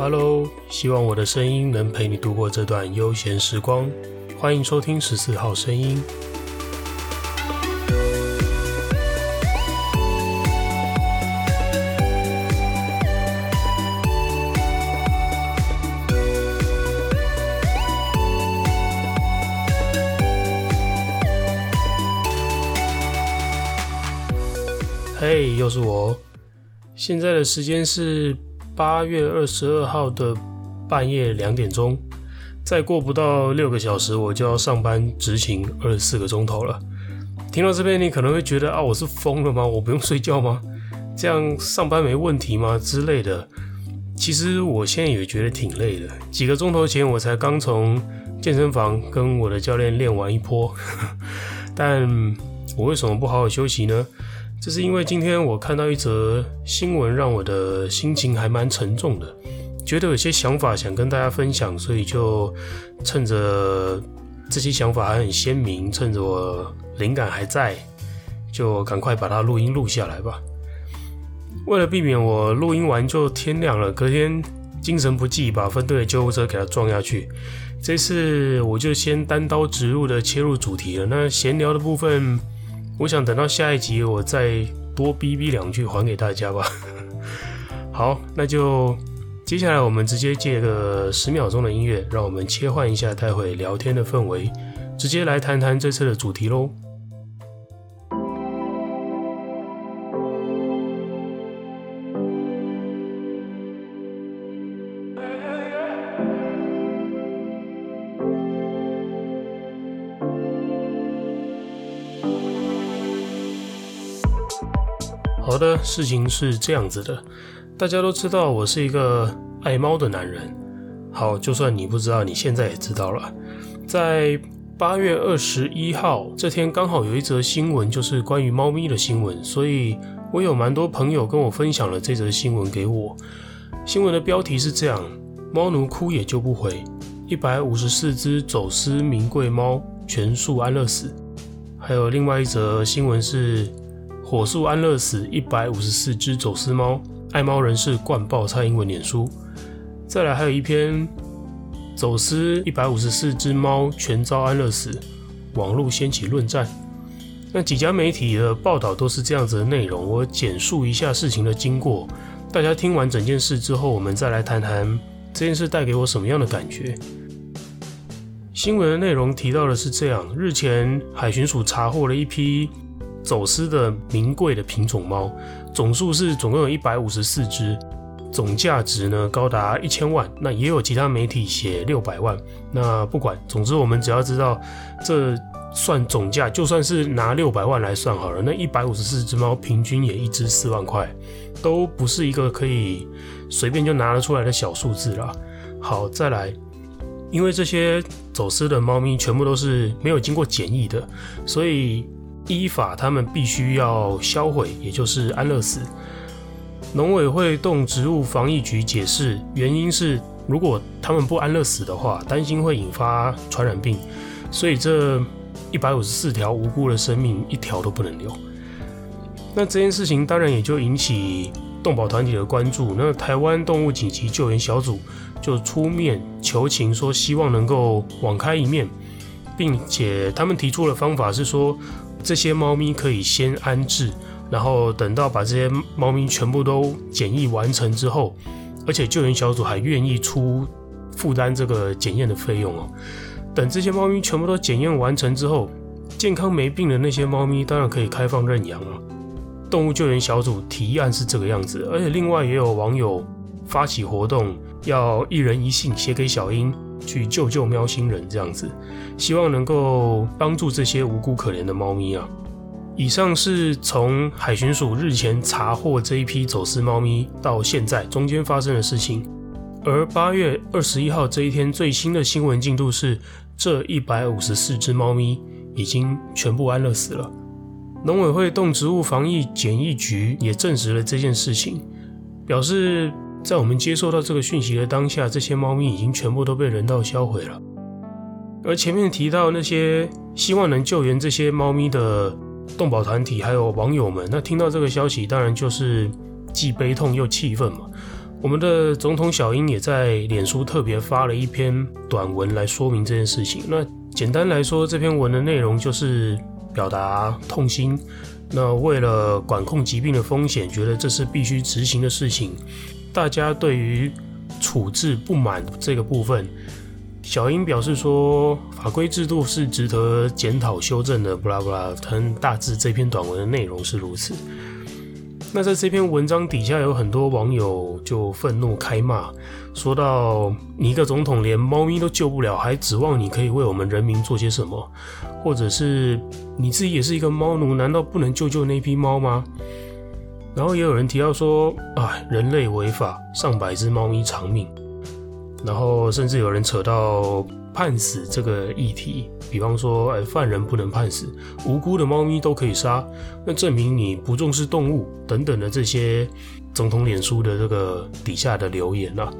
Hello，希望我的声音能陪你度过这段悠闲时光。欢迎收听十四号声音。嘿，又是我。现在的时间是八月二十二号的半夜两点钟，再过不到六个小时，我就要上班执勤二十四个钟头了。听到这边，你可能会觉得啊，我是疯了吗？我不用睡觉吗？这样上班没问题吗？之类的。其实我现在也觉得挺累的。几个钟头前，我才刚从健身房跟我的教练练完一波，但我为什么不好好休息呢？这是因为今天我看到一则新闻，让我的心情还蛮沉重的，觉得有些想法想跟大家分享，所以就趁着这些想法还很鲜明，趁着我灵感还在，就赶快把它录音录下来吧。为了避免我录音完就天亮了，隔天精神不济，把分队的救护车给它撞下去，这次我就先单刀直入的切入主题了。那闲聊的部分。我想等到下一集，我再多逼逼两句还给大家吧。好，那就接下来我们直接借个十秒钟的音乐，让我们切换一下待会聊天的氛围，直接来谈谈这次的主题喽。事情是这样子的，大家都知道我是一个爱猫的男人。好，就算你不知道，你现在也知道了。在八月二十一号这天，刚好有一则新闻，就是关于猫咪的新闻，所以我有蛮多朋友跟我分享了这则新闻给我。新闻的标题是这样：猫奴哭也救不回，一百五十四只走私名贵猫全数安乐死。还有另外一则新闻是。火速安乐死一百五十四只走私猫，爱猫人士灌爆蔡英文脸书。再来还有一篇，走私一百五十四只猫全遭安乐死，网络掀起论战。那几家媒体的报道都是这样子的内容，我简述一下事情的经过。大家听完整件事之后，我们再来谈谈这件事带给我什么样的感觉。新闻的内容提到的是这样：日前海巡署查获了一批。走私的名贵的品种猫，总数是总共有一百五十四只，总价值呢高达一千万。那也有其他媒体写六百万。那不管，总之我们只要知道这算总价，就算是拿六百万来算好了，那一百五十四只猫平均也一只四万块，都不是一个可以随便就拿得出来的小数字啦。好，再来，因为这些走私的猫咪全部都是没有经过检疫的，所以。依法，他们必须要销毁，也就是安乐死。农委会动植物防疫局解释，原因是如果他们不安乐死的话，担心会引发传染病，所以这一百五十四条无辜的生命一条都不能留。那这件事情当然也就引起动保团体的关注。那台湾动物紧急救援小组就出面求情，说希望能够网开一面，并且他们提出的方法是说。这些猫咪可以先安置，然后等到把这些猫咪全部都检疫完成之后，而且救援小组还愿意出负担这个检验的费用哦。等这些猫咪全部都检验完成之后，健康没病的那些猫咪当然可以开放认养了。动物救援小组提案是这个样子，而且另外也有网友发起活动，要一人一信写给小英。去救救喵星人这样子，希望能够帮助这些无辜可怜的猫咪啊。以上是从海巡署日前查获这一批走私猫咪到现在中间发生的事情，而八月二十一号这一天最新的新闻进度是，这一百五十四只猫咪已经全部安乐死了。农委会动植物防疫检疫局也证实了这件事情，表示。在我们接受到这个讯息的当下，这些猫咪已经全部都被人道销毁了。而前面提到那些希望能救援这些猫咪的动保团体还有网友们，那听到这个消息，当然就是既悲痛又气愤嘛。我们的总统小英也在脸书特别发了一篇短文来说明这件事情。那简单来说，这篇文的内容就是表达痛心。那为了管控疾病的风险，觉得这是必须执行的事情。大家对于处置不满这个部分，小英表示说，法规制度是值得检讨修正的。布拉布拉，很大致这篇短文的内容是如此。那在这篇文章底下，有很多网友就愤怒开骂，说到你一个总统连猫咪都救不了，还指望你可以为我们人民做些什么？或者是你自己也是一个猫奴，难道不能救救那批猫吗？然后也有人提到说，啊，人类违法，上百只猫咪偿命。然后甚至有人扯到判死这个议题。比方说，哎，犯人不能判死，无辜的猫咪都可以杀，那证明你不重视动物等等的这些总统脸书的这个底下的留言啊。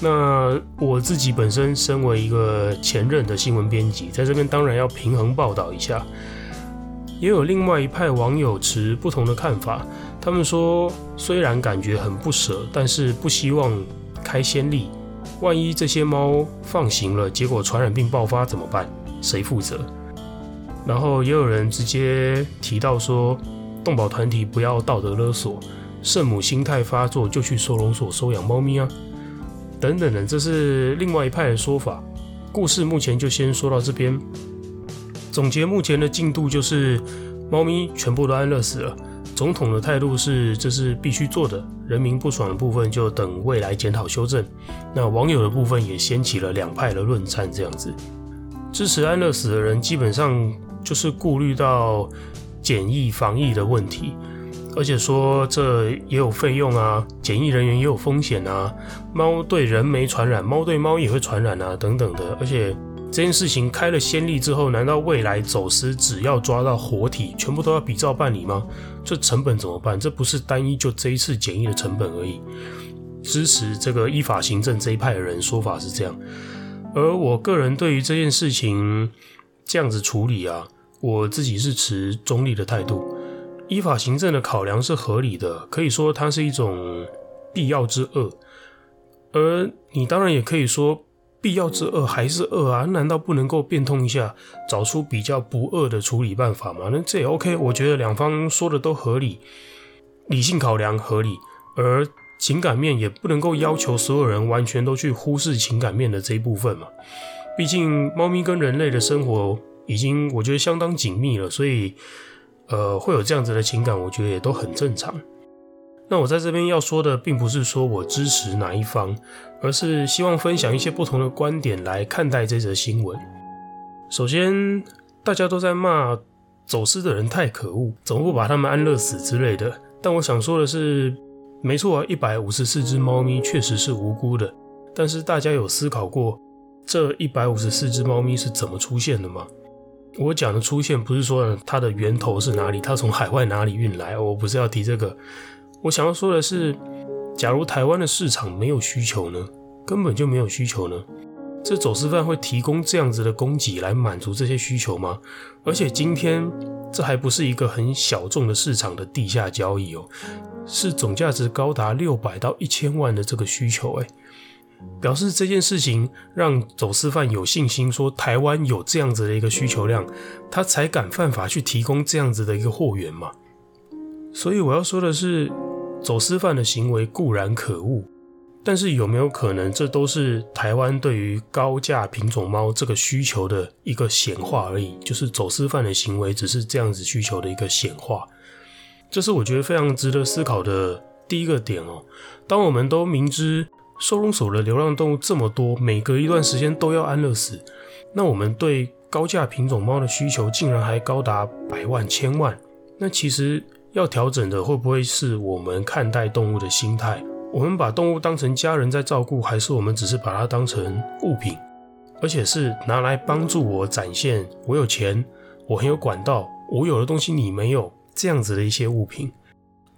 那我自己本身身为一个前任的新闻编辑，在这边当然要平衡报道一下。也有另外一派网友持不同的看法，他们说，虽然感觉很不舍，但是不希望开先例，万一这些猫放行了，结果传染病爆发怎么办？谁负责？然后也有人直接提到说，动保团体不要道德勒索，圣母心态发作就去收容所收养猫咪啊，等等的，这是另外一派的说法。故事目前就先说到这边。总结目前的进度就是，猫咪全部都安乐死了。总统的态度是这是必须做的，人民不爽的部分就等未来检讨修正。那网友的部分也掀起了两派的论战，这样子。支持安乐死的人基本上就是顾虑到检疫防疫的问题，而且说这也有费用啊，检疫人员也有风险啊，猫对人没传染，猫对猫也会传染啊，等等的。而且这件事情开了先例之后，难道未来走私只要抓到活体，全部都要比照办理吗？这成本怎么办？这不是单一就这一次检疫的成本而已。支持这个依法行政这一派的人说法是这样。而我个人对于这件事情这样子处理啊，我自己是持中立的态度。依法行政的考量是合理的，可以说它是一种必要之恶。而你当然也可以说，必要之恶还是恶啊？难道不能够变通一下，找出比较不恶的处理办法吗？那这也 OK，我觉得两方说的都合理，理性考量合理，而。情感面也不能够要求所有人完全都去忽视情感面的这一部分嘛，毕竟猫咪跟人类的生活已经我觉得相当紧密了，所以呃会有这样子的情感，我觉得也都很正常。那我在这边要说的，并不是说我支持哪一方，而是希望分享一些不同的观点来看待这则新闻。首先，大家都在骂走私的人太可恶，怎么不把他们安乐死之类的？但我想说的是。没错啊，一百五十四只猫咪确实是无辜的，但是大家有思考过这一百五十四只猫咪是怎么出现的吗？我讲的出现不是说它的源头是哪里，它从海外哪里运来，我不是要提这个。我想要说的是，假如台湾的市场没有需求呢？根本就没有需求呢？这走私犯会提供这样子的供给来满足这些需求吗？而且今天这还不是一个很小众的市场的地下交易哦。是总价值高达六百到一千万的这个需求，哎，表示这件事情让走私犯有信心，说台湾有这样子的一个需求量，他才敢犯法去提供这样子的一个货源嘛。所以我要说的是，走私犯的行为固然可恶，但是有没有可能这都是台湾对于高价品种猫这个需求的一个显化而已？就是走私犯的行为只是这样子需求的一个显化。这是我觉得非常值得思考的第一个点哦。当我们都明知收容所的流浪动物这么多，每隔一段时间都要安乐死，那我们对高价品种猫的需求竟然还高达百万、千万，那其实要调整的会不会是我们看待动物的心态？我们把动物当成家人在照顾，还是我们只是把它当成物品，而且是拿来帮助我展现我有钱，我很有管道，我有的东西你没有。这样子的一些物品，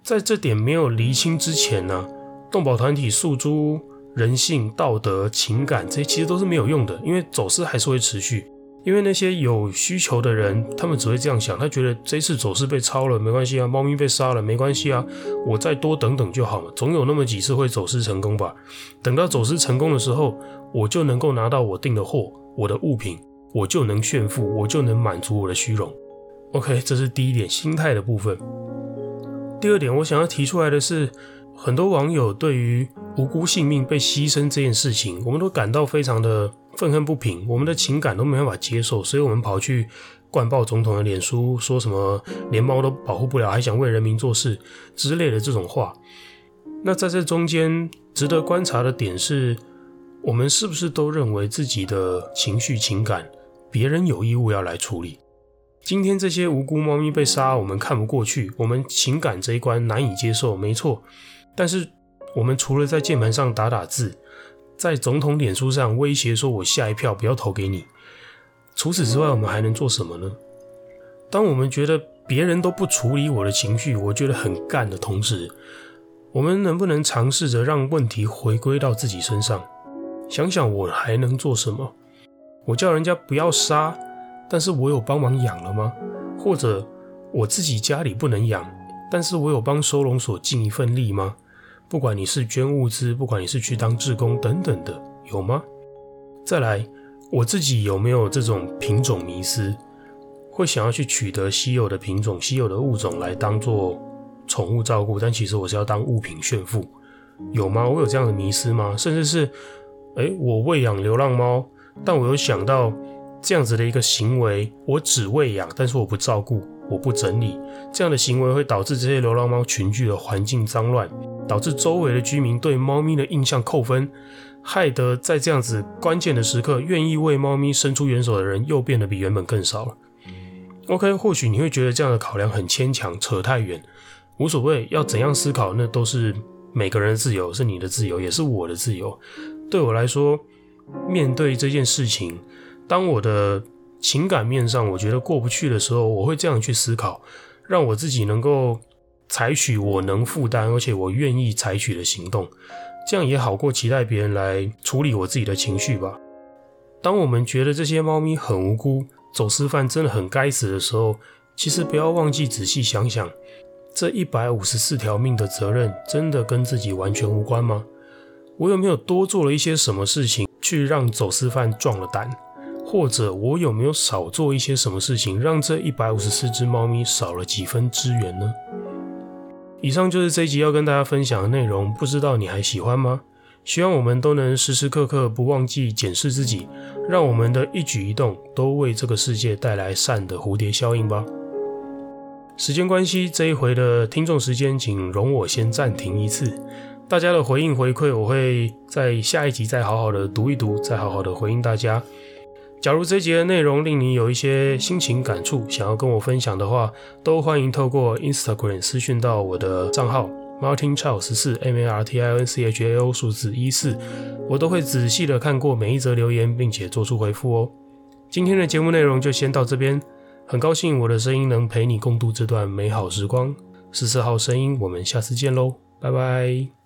在这点没有厘清之前呢，动保团体诉诸人性、道德、情感，这些其实都是没有用的，因为走私还是会持续。因为那些有需求的人，他们只会这样想，他觉得这次走势被抄了没关系啊，猫咪被杀了没关系啊，我再多等等就好了，总有那么几次会走私成功吧。等到走私成功的时候，我就能够拿到我订的货，我的物品，我就能炫富，我就能满足我的虚荣。OK，这是第一点，心态的部分。第二点，我想要提出来的是，很多网友对于无辜性命被牺牲这件事情，我们都感到非常的愤恨不平，我们的情感都没办法接受，所以我们跑去灌爆总统的脸书，说什么连猫都保护不了，还想为人民做事之类的这种话。那在这中间，值得观察的点是，我们是不是都认为自己的情绪情感，别人有义务要来处理？今天这些无辜猫咪被杀，我们看不过去，我们情感这一关难以接受，没错。但是我们除了在键盘上打打字，在总统脸书上威胁说“我下一票不要投给你”，除此之外，我们还能做什么呢？当我们觉得别人都不处理我的情绪，我觉得很干的同时，我们能不能尝试着让问题回归到自己身上？想想我还能做什么？我叫人家不要杀。但是我有帮忙养了吗？或者我自己家里不能养，但是我有帮收容所尽一份力吗？不管你是捐物资，不管你是去当志工等等的，有吗？再来，我自己有没有这种品种迷思，会想要去取得稀有的品种、稀有的物种来当做宠物照顾？但其实我是要当物品炫富，有吗？我有这样的迷思吗？甚至是，诶，我喂养流浪猫，但我有想到。这样子的一个行为，我只喂养，但是我不照顾，我不整理，这样的行为会导致这些流浪猫群聚的环境脏乱，导致周围的居民对猫咪的印象扣分，害得在这样子关键的时刻，愿意为猫咪伸出援手的人又变得比原本更少了。OK，或许你会觉得这样的考量很牵强，扯太远，无所谓，要怎样思考，那都是每个人的自由，是你的自由，也是我的自由。对我来说，面对这件事情。当我的情感面上我觉得过不去的时候，我会这样去思考，让我自己能够采取我能负担而且我愿意采取的行动，这样也好过期待别人来处理我自己的情绪吧。当我们觉得这些猫咪很无辜，走私犯真的很该死的时候，其实不要忘记仔细想想，这一百五十四条命的责任真的跟自己完全无关吗？我有没有多做了一些什么事情去让走私犯壮了胆？或者我有没有少做一些什么事情，让这一百五十四只猫咪少了几分支援呢？以上就是这一集要跟大家分享的内容，不知道你还喜欢吗？希望我们都能时时刻刻不忘记检视自己，让我们的一举一动都为这个世界带来善的蝴蝶效应吧。时间关系，这一回的听众时间，请容我先暂停一次。大家的回应回馈，我会在下一集再好好的读一读，再好好的回应大家。假如这集的内容令你有一些心情感触，想要跟我分享的话，都欢迎透过 Instagram 私讯到我的账号 Martin Chao 十四 M A R T I N C H A O 数字一四，我都会仔细的看过每一则留言，并且做出回复哦。今天的节目内容就先到这边，很高兴我的声音能陪你共度这段美好时光。十四号声音，我们下次见喽，拜拜。